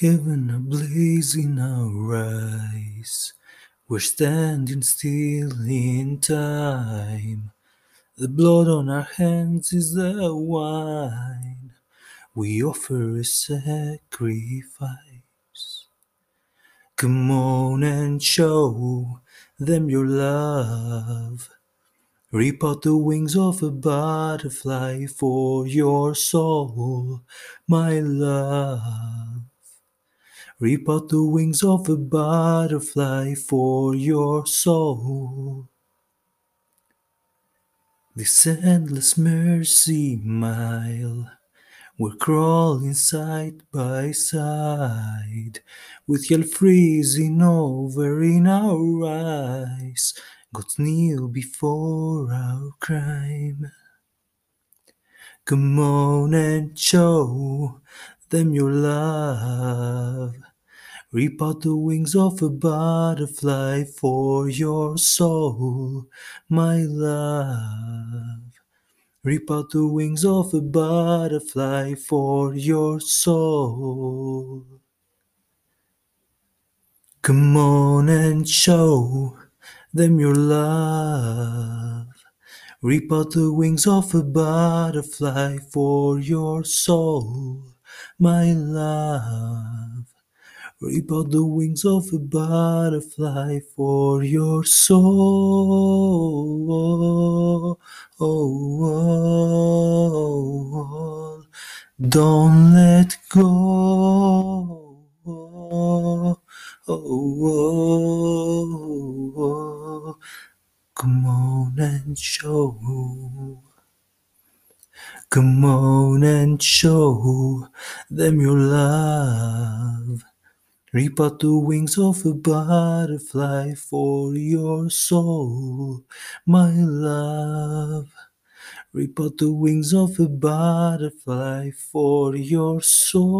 Heaven ablaze in our eyes. We're standing still in time. The blood on our hands is the wine. We offer a sacrifice. Come on and show them your love. Rip out the wings of a butterfly for your soul, my love. Rip out the wings of a butterfly for your soul. This endless mercy mile, we're crawling side by side, with hell freezing over in our eyes. Gods kneel before our crime. Come on and show them your love. Rip out the wings of a butterfly for your soul, my love. Rip out the wings of a butterfly for your soul. Come on and show them your love. Rip out the wings of a butterfly for your soul, my love. Rip out the wings of a butterfly for your soul. Don't let go. Come on and show. Come on and show them your love. Rip out the wings of a butterfly for your soul, my love. Rip out the wings of a butterfly for your soul.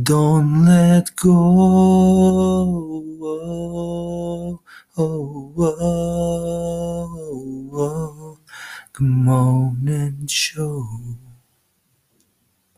Don't let go. Oh, oh, oh, Come on show.